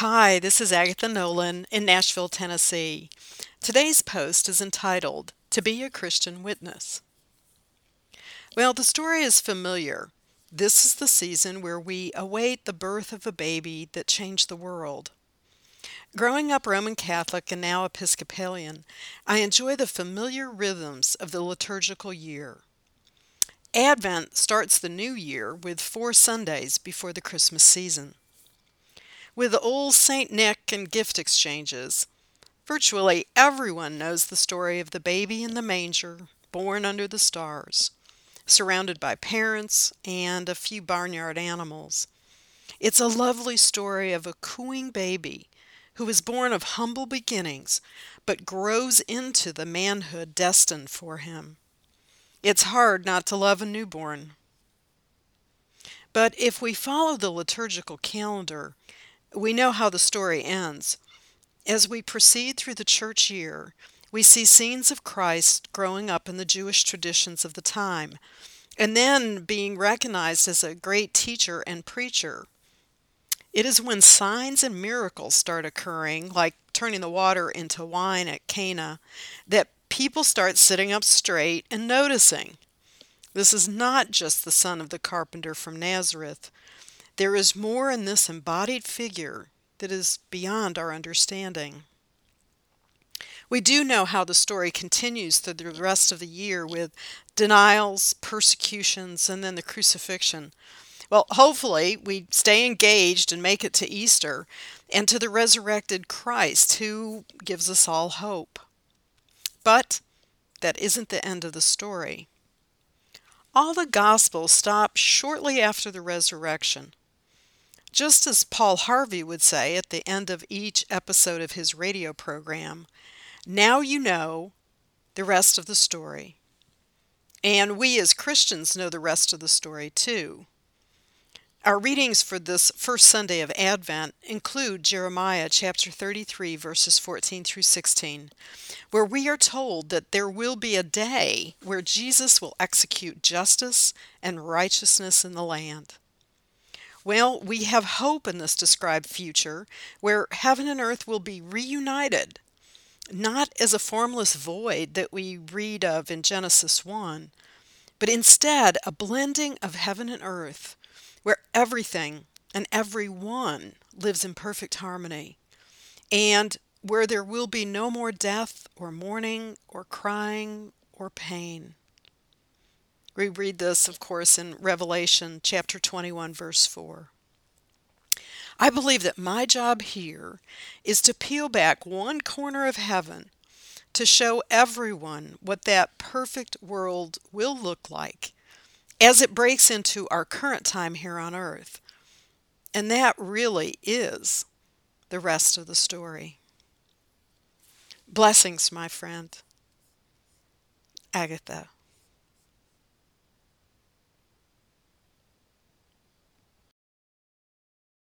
Hi, this is Agatha Nolan in Nashville, Tennessee. Today's post is entitled To Be a Christian Witness. Well, the story is familiar. This is the season where we await the birth of a baby that changed the world. Growing up Roman Catholic and now Episcopalian, I enjoy the familiar rhythms of the liturgical year. Advent starts the new year with four Sundays before the Christmas season with old St. Nick and gift exchanges. Virtually everyone knows the story of the baby in the manger, born under the stars, surrounded by parents and a few barnyard animals. It's a lovely story of a cooing baby who is born of humble beginnings but grows into the manhood destined for him. It's hard not to love a newborn. But if we follow the liturgical calendar, we know how the story ends. As we proceed through the church year, we see scenes of Christ growing up in the Jewish traditions of the time, and then being recognized as a great teacher and preacher. It is when signs and miracles start occurring, like turning the water into wine at Cana, that people start sitting up straight and noticing. This is not just the son of the carpenter from Nazareth, there is more in this embodied figure that is beyond our understanding. We do know how the story continues through the rest of the year with denials, persecutions, and then the crucifixion. Well, hopefully, we stay engaged and make it to Easter and to the resurrected Christ who gives us all hope. But that isn't the end of the story. All the Gospels stop shortly after the resurrection. Just as Paul Harvey would say at the end of each episode of his radio program, now you know the rest of the story. And we as Christians know the rest of the story too. Our readings for this first Sunday of Advent include Jeremiah chapter 33, verses 14 through 16, where we are told that there will be a day where Jesus will execute justice and righteousness in the land. Well, we have hope in this described future where heaven and earth will be reunited, not as a formless void that we read of in Genesis 1, but instead a blending of heaven and earth where everything and everyone lives in perfect harmony, and where there will be no more death or mourning or crying or pain. We read this, of course, in Revelation chapter 21, verse 4. I believe that my job here is to peel back one corner of heaven to show everyone what that perfect world will look like as it breaks into our current time here on earth. And that really is the rest of the story. Blessings, my friend. Agatha.